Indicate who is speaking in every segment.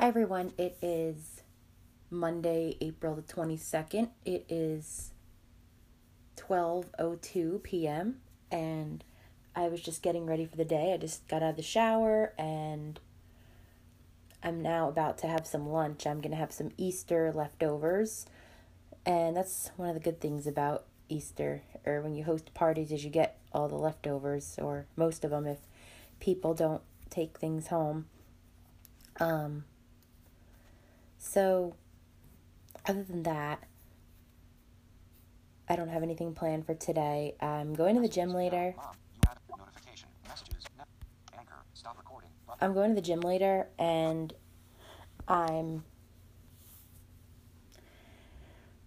Speaker 1: Hi everyone, it is Monday, April the 22nd. It is 12:02 p.m. and I was just getting ready for the day. I just got out of the shower and I'm now about to have some lunch. I'm going to have some Easter leftovers. And that's one of the good things about Easter or when you host parties is you get all the leftovers or most of them if people don't take things home. Um so, other than that, I don't have anything planned for today. I'm going to the gym later. I'm going to the gym later and I'm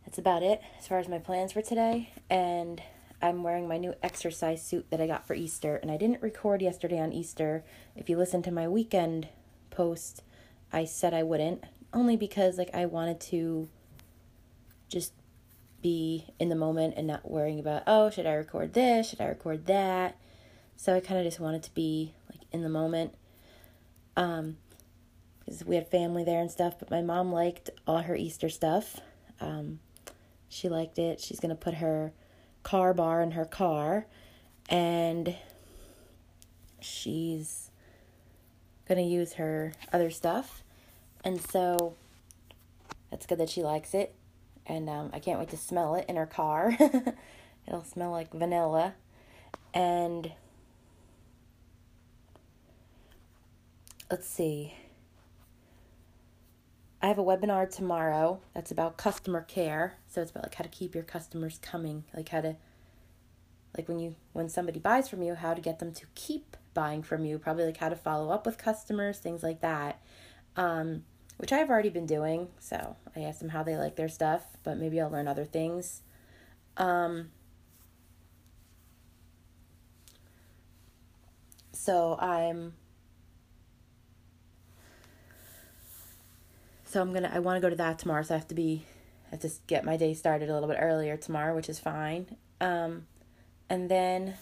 Speaker 1: that's about it as far as my plans for today. And I'm wearing my new exercise suit that I got for Easter and I didn't record yesterday on Easter. If you listen to my weekend post, I said I wouldn't only because like I wanted to just be in the moment and not worrying about oh should I record this? Should I record that? So I kind of just wanted to be like in the moment. Um because we had family there and stuff but my mom liked all her Easter stuff. Um she liked it. She's gonna put her car bar in her car and she's gonna use her other stuff and so that's good that she likes it. And um, I can't wait to smell it in her car. It'll smell like vanilla. And let's see. I have a webinar tomorrow that's about customer care. So it's about like how to keep your customers coming, like how to like when you when somebody buys from you, how to get them to keep buying from you, probably like how to follow up with customers, things like that. Um which I've already been doing. So I asked them how they like their stuff, but maybe I'll learn other things. Um, so I'm so I'm gonna I want to go to that tomorrow, so I have to be I have to get my day started a little bit earlier tomorrow, which is fine. Um, and then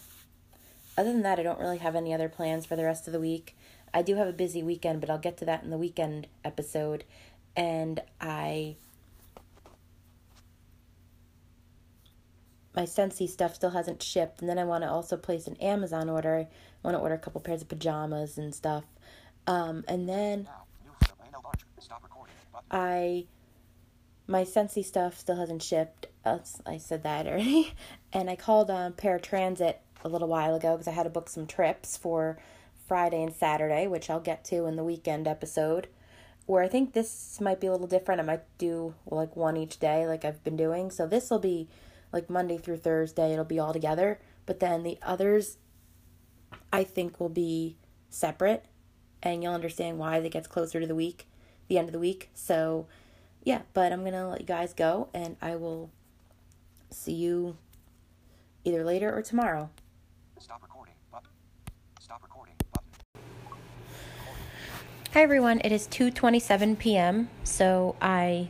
Speaker 1: other than that, I don't really have any other plans for the rest of the week. I do have a busy weekend, but I'll get to that in the weekend episode. And I. My Scentsy stuff still hasn't shipped, and then I want to also place an Amazon order. I want to order a couple pairs of pajamas and stuff. Um, and then I my Scentsy stuff still hasn't shipped. I said that already. and I called um, Paratransit a little while ago because I had to book some trips for Friday and Saturday, which I'll get to in the weekend episode. Where I think this might be a little different. I might do like one each day, like I've been doing. So this will be like Monday through Thursday, it'll be all together. But then the others, I think, will be separate. And you'll understand why as it gets closer to the week, the end of the week. So, yeah, but I'm to let you guys go and I will see you either later or tomorrow recording. Button. Stop recording. Hi everyone, it is 2:27 p.m. So I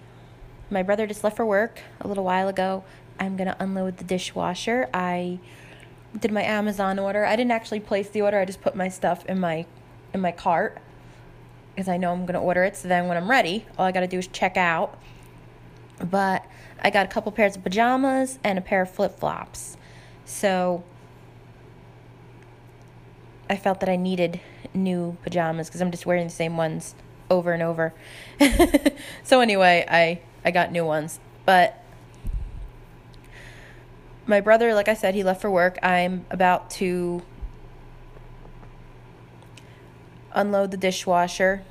Speaker 1: my brother just left for work a little while ago. I'm going to unload the dishwasher. I did my Amazon order. I didn't actually place the order. I just put my stuff in my in my cart because I know I'm going to order it. So then when I'm ready, all I got to do is check out. But I got a couple pairs of pajamas and a pair of flip-flops. So I felt that I needed new pajamas because I'm just wearing the same ones over and over. so anyway, I I got new ones. But my brother, like I said, he left for work. I'm about to unload the dishwasher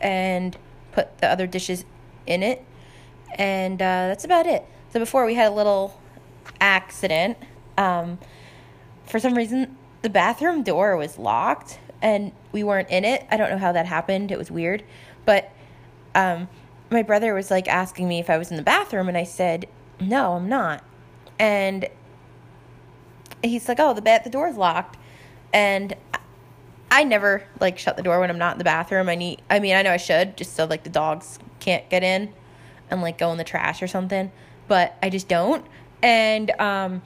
Speaker 1: and put the other dishes in it. And uh, that's about it. So before we had a little accident. Um, for some reason, the bathroom door was locked and we weren't in it. I don't know how that happened. It was weird. But um, my brother was like asking me if I was in the bathroom, and I said, no, I'm not. And he's like, oh, the bat, the door's locked. And I never like shut the door when I'm not in the bathroom. I need, I mean, I know I should just so like the dogs can't get in and like go in the trash or something, but I just don't. And um,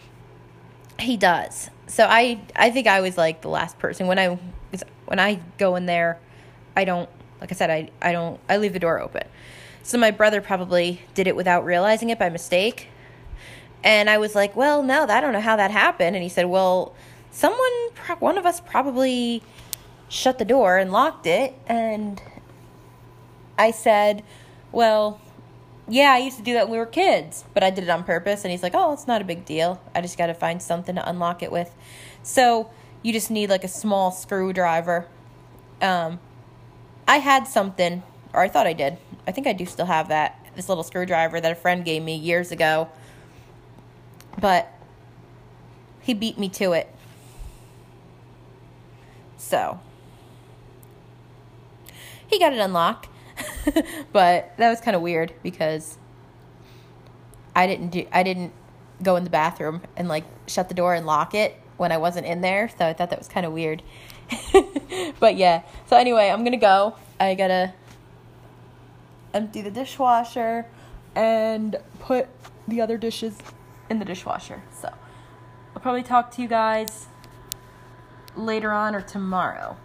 Speaker 1: he does. So I I think I was like the last person when I when I go in there, I don't
Speaker 2: like I said, I I don't I leave the door open. So my brother probably did it without realizing it by mistake. And I was like, "Well, no, I don't know how that happened." And he said, "Well, someone one of us probably shut the door and locked it." And I said, "Well, yeah, I used to do that when we were kids, but I did it on purpose. And he's like, oh, it's not a big deal. I just got to find something to unlock it with. So you just need like a small screwdriver. Um, I had something, or I thought I did. I think I do still have that, this little screwdriver that a friend gave me years ago. But he beat me to it. So he got it unlocked. but that was kind of weird because I didn't do I didn't go in the bathroom and like shut the door and lock it when I wasn't in there, so I thought that was kind of weird. but yeah. So anyway, I'm going to go. I got to empty the dishwasher and put the other dishes in the dishwasher. So, I'll probably talk to you guys later on or tomorrow.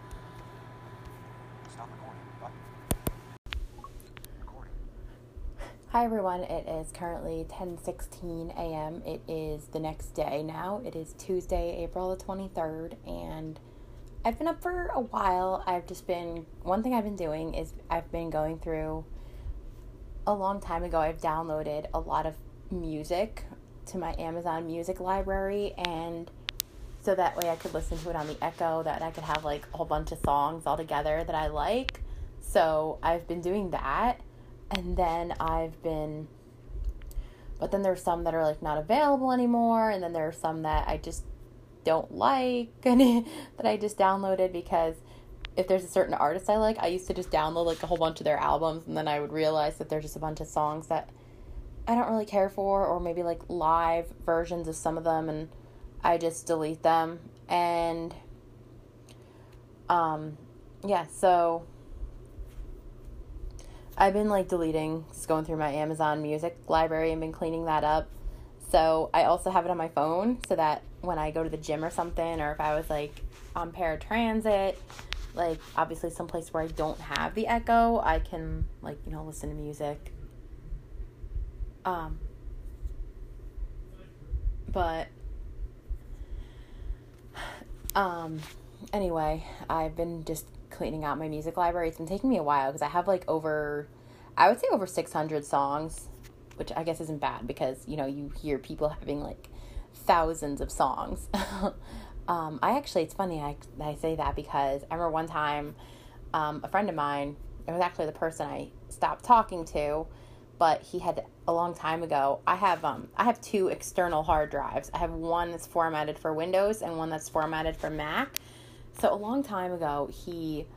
Speaker 1: Hi everyone, it is currently 10:16 a.m. It is the next day now. It is Tuesday, April the 23rd, and I've been up for a while. I've just been one thing I've been doing is I've been going through a long time ago I've downloaded a lot of music to my Amazon Music library and so that way I could listen to it on the Echo that I could have like a whole bunch of songs all together that I like. So, I've been doing that and then I've been but then there's some that are like not available anymore and then there are some that I just don't like and that I just downloaded because if there's a certain artist I like, I used to just download like a whole bunch of their albums and then I would realize that there's just a bunch of songs that I don't really care for or maybe like live versions of some of them and I just delete them. And um yeah, so I've been like deleting, just going through my Amazon Music library and been cleaning that up. So I also have it on my phone so that when I go to the gym or something, or if I was like on paratransit, like obviously someplace where I don't have the echo, I can like, you know, listen to music. Um but um anyway, I've been just cleaning out my music library. It's been taking me a while because I have like over, I would say over 600 songs, which I guess isn't bad because, you know, you hear people having like thousands of songs. um, I actually, it's funny I, I say that because I remember one time um, a friend of mine, it was actually the person I stopped talking to, but he had a long time ago. I have um I have two external hard drives. I have one that's formatted for Windows and one that's formatted for Mac. So a long time ago, he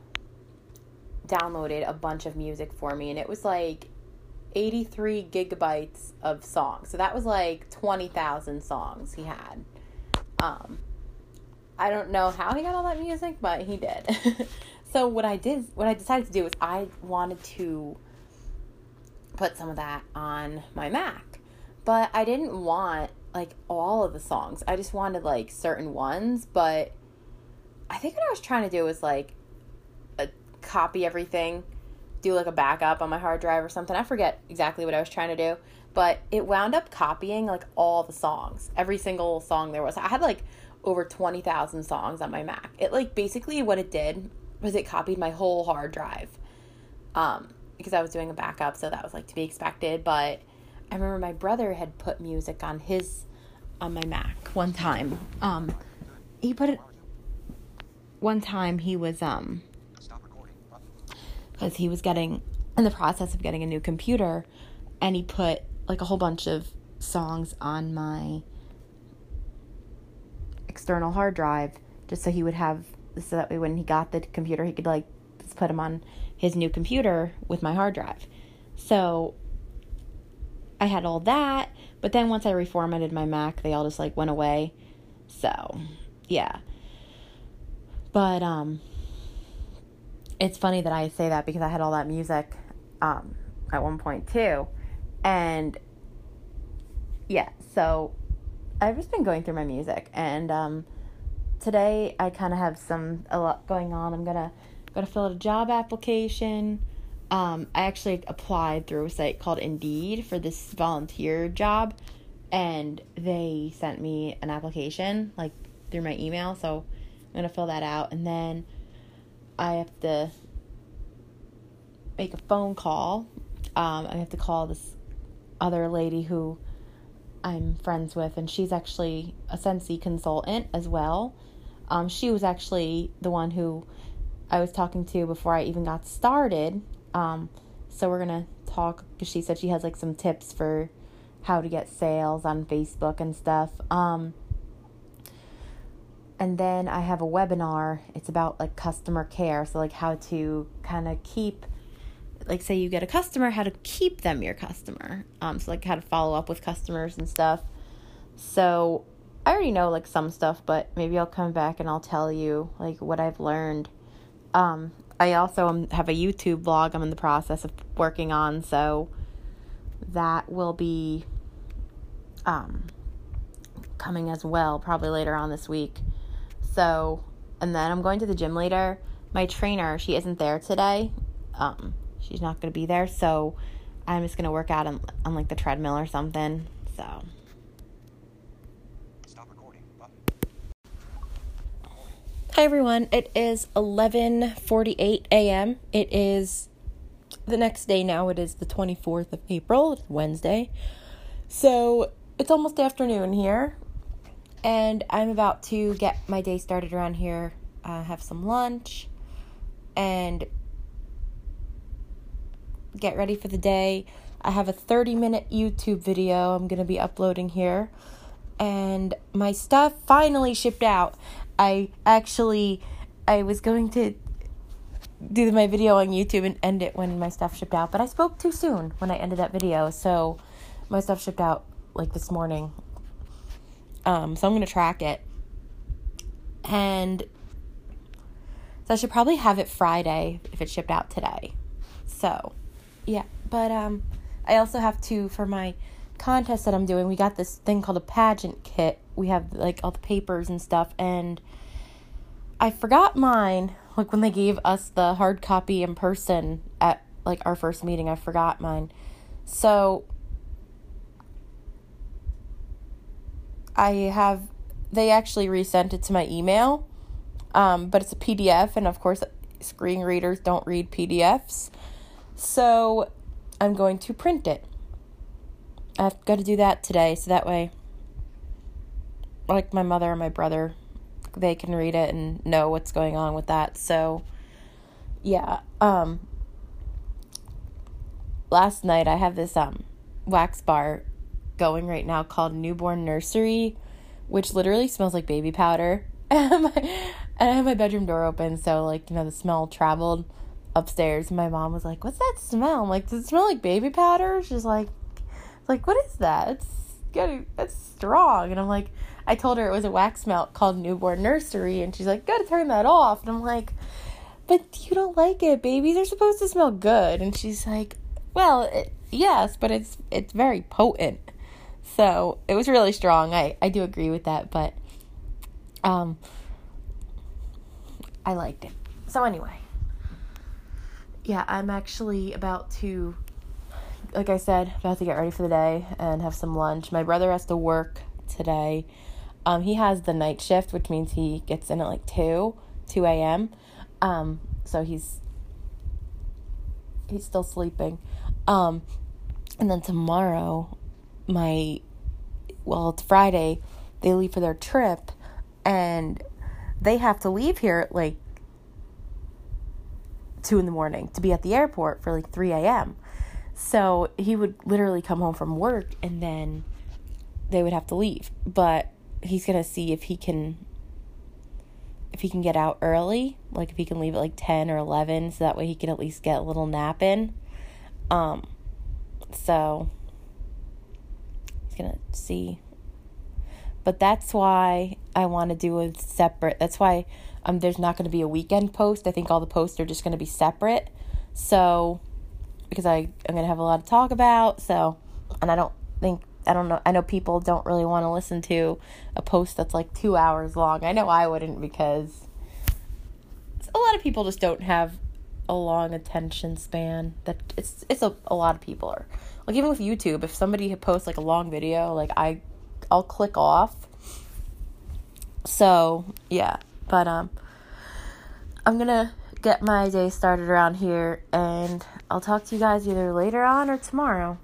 Speaker 1: downloaded a bunch of music for me, and it was like 83 gigabytes of songs. So that was like 20,000 songs he had. Um, I don't know how he got all that music, but he did. so what I did, what I decided to do is I wanted to put some of that on my Mac, but I didn't want like all of the songs. I just wanted like certain ones, but I think what I was trying to do was like copy everything, do like a backup on my hard drive or something. I forget exactly what I was trying to do, but it wound up copying like all the songs, every single song there was. I had like over 20,000 songs on my Mac. It like basically what it did was it copied my whole hard drive. Um, because I was doing a backup, so that was like to be expected, but I remember my brother had put music on his on my Mac one time. Um, he put it one time he was um because he was getting in the process of getting a new computer and he put like a whole bunch of songs on my external hard drive just so he would have so that way when he got the computer he could like just put them on his new computer with my hard drive. So i had all that but then once i reformatted my mac they all just like went away. So yeah but um it's funny that I say that because I had all that music um at one point too. And yeah, so I've just been going through my music and um today I kind of have some a lot going on. I'm going to
Speaker 2: to fill out a job application. Um, I actually applied through a site called Indeed for this volunteer job, and they sent me an application like through my email. So I'm gonna fill that out, and then I have to make a phone call. Um, I have to call this other lady who I'm friends with, and she's actually a Scentsy consultant as well. Um, she was actually the one who I was talking to before I even got started. Um, so we're gonna talk because she said she has like some tips for how to get sales on Facebook and stuff. Um, and then I have a webinar. It's about like customer care, so like how to kind of keep like say you get a customer, how to keep them your customer. Um, so like how to follow up with customers and stuff. So I already know like some stuff, but maybe I'll come back and I'll tell you like what I've learned. Um, I also have a YouTube blog I'm in the process of working on, so that will be um, coming as well, probably later on this week. So, and then I'm going to the gym later. My trainer, she isn't there today. Um, she's not going to be there, so I'm just going to work out on, on like the treadmill or something. So.
Speaker 1: Stop recording. Hi everyone. It is 11:48 a.m. It is the next day now. It is the 24th of April. It's Wednesday. So, it's almost afternoon here. And I'm about to get my day started around here. Uh, have some lunch and get ready for the day. I have a 30 minute YouTube video I'm going to be uploading here. And my stuff finally shipped out. I actually I was going to do my video on YouTube and end it when my stuff shipped out, but I spoke too soon when I ended that video. So my stuff shipped out like this morning. Um, so I'm going to track it. And so I should probably have it Friday if it shipped out today. So, yeah, but um, I also have to for my contest that I'm doing. We got this thing called a pageant kit. We have like all the papers and stuff, and I forgot mine. Like when they gave us the hard copy in person at like our first meeting, I forgot mine. So I have they actually resent it to my email, um, but it's a PDF, and of course, screen readers don't read PDFs. So I'm going to print it. I've got to do that today, so that way, like my mother and my brother, they can read it and know what's going on with that. So, yeah. Um, last night I have this um wax bar going right now called Newborn Nursery, which literally smells like baby powder. and I have my bedroom door open, so like you know the smell traveled upstairs. My mom was like, "What's that smell?" I'm like, "Does it smell like baby powder?" She's like, "Like what is that? It's good. It's strong." And I'm like, I told her it was a wax melt called Newborn Nursery, and she's like, "Gotta turn that off." And I'm like, "But you don't like it. Babies are supposed to smell good." And she's like, "Well, it, yes, but it's it's very potent." So it was really strong. I I do agree with that, but um, I liked it. So anyway yeah, I'm actually about to, like I said, about to get ready for the day and have some lunch. My brother has to work today. Um, he has the night shift, which means he gets in at like 2, 2 a.m. Um, so he's he's still sleeping. Um, and then tomorrow, my well, it's Friday. They leave for their trip, and they have to leave here at like two in the morning to be at the airport for like 3 a.m. So he would literally come home from work and then they would have to leave. But he's going to see if he can if he can get out early, like if he can leave at like 10 or 11 so that way he can at least get a little nap in. Um so going to see. But that's why I want to do a separate. That's why um, there's not going to be a weekend post. I think all the posts are just going to be separate. So, because I, I'm going to have a lot to talk about. So, and I don't think, I don't know, I know people don't really want to listen to a post that's like two hours long. I know I wouldn't because
Speaker 2: a lot of people just don't have a long attention span. That it's it's a, a lot of people are like even with YouTube, if somebody posts like a long video, like I I'll click off. So yeah, but um, I'm gonna get my day started around here, and I'll talk to you guys either later on or tomorrow.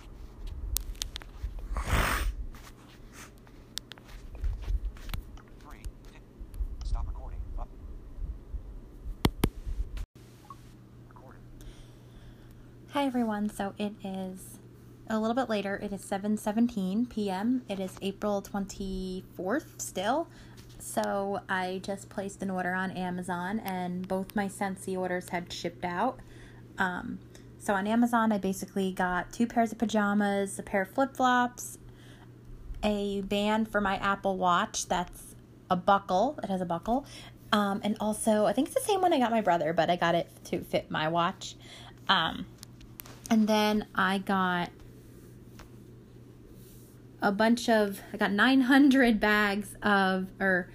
Speaker 3: Hi everyone. So it is a little bit later. It is 7:17 p.m. It is April 24th still. So I just placed an order on Amazon and both my Scentsy orders had shipped out. Um, so on Amazon I basically got two pairs of pajamas, a pair of flip-flops, a band for my Apple Watch that's a buckle. It has a buckle. Um, and also, I think it's the same one I got my brother, but I got it to fit my watch. Um, and then I got a bunch of I got 900 bags of or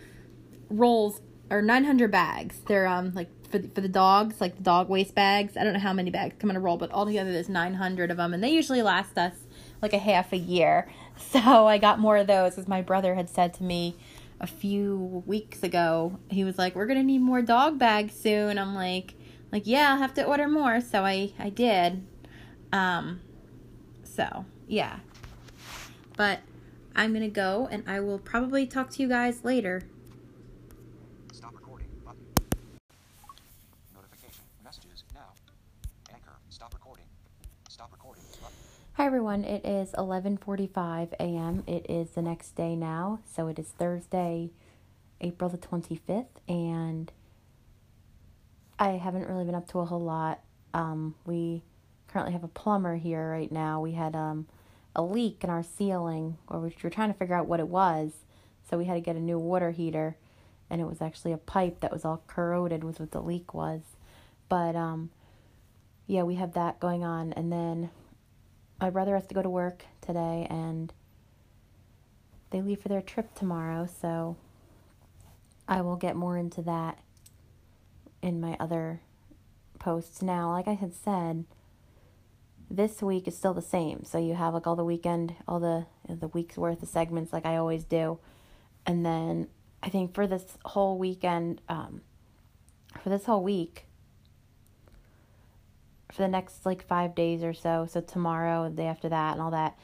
Speaker 3: rolls or 900 bags. They're um like for the, for the dogs, like the dog waste bags. I don't know how many bags come in a roll, but altogether there's 900 of them, and they usually last us like a half a year. So I got more of those, as my brother had said to me a few weeks ago. He was like, "We're gonna need more dog bags soon." I'm like, like yeah, I'll have to order more. So I I did. Um, so yeah, but I'm gonna go, and I will probably talk to you guys later. Stop recording button.
Speaker 1: Notification messages now. Anchor. Stop recording. Stop recording button. Hi everyone, it is 11:45 a.m. It is the next day now, so it is Thursday, April the 25th, and I haven't really been up to a whole lot. Um, we currently have a plumber here right now. We had um, a leak in our ceiling, or we were trying to figure out what it was. So we had to get a new water heater, and it was actually a pipe that was all corroded, was what the leak was. But um, yeah, we have that going on, and then my brother has to go to work today, and they leave for their trip tomorrow. So I will get more into that in my other posts now. Like I had said this week is still the same. So you have like all the weekend, all the the week's worth of segments, like I always do, and then I think for this whole weekend, um, for this whole week, for the next like five days or so, so tomorrow, the day after that, and all that,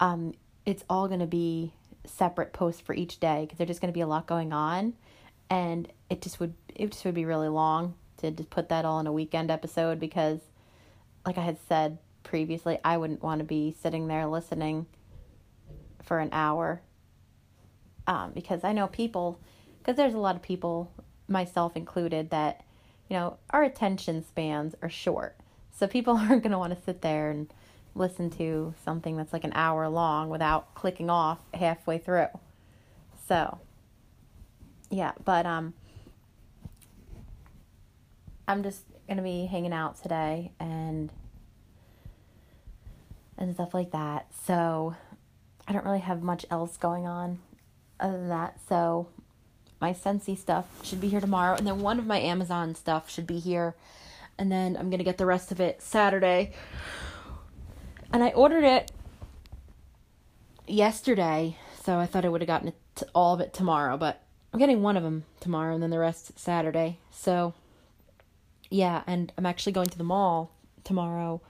Speaker 1: um, it's all gonna be separate posts for each day because there's just gonna be a lot going on, and it just would it just would be really long to just put that all in a weekend episode because, like I had said previously, I wouldn't want to be sitting there listening for an hour. Um, because I know people, because there's a lot of people, myself included, that, you know, our attention spans are short. So people aren't going to want to sit there and listen to something that's like an hour long without clicking off halfway through. So, yeah, but um, I'm just going to be hanging out today and and stuff like that. So I don't really have much else going on other than that. So my Scentsy stuff should be here tomorrow, and then one of my Amazon stuff should be here, and then I'm gonna get the rest of it Saturday. And I ordered it yesterday, so I thought I would have gotten it all of it tomorrow, but I'm getting one of them tomorrow, and then the rest Saturday. So yeah, and I'm actually going to the mall tomorrow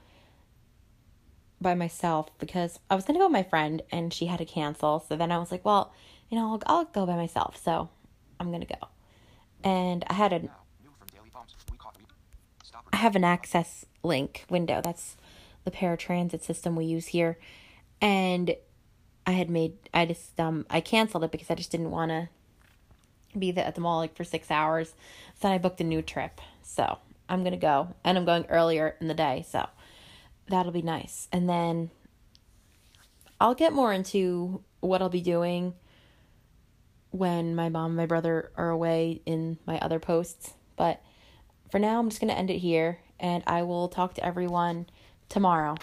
Speaker 1: by myself because I was going to go with my friend and she had to cancel. So then I was like, well, you know, I'll, I'll go by myself. So I'm going to go. And I had a I have an access link window. That's the paratransit system we use here. And I had made I just um I canceled it because I just didn't want to be the, at the mall like for 6 hours. So I booked a new trip. So, I'm going to go and I'm going earlier in the day. So, that'll be nice. And then I'll get more into what I'll be doing when my mom and my brother are away in my other posts. But for now, I'm just going to end it here and I will talk to everyone tomorrow.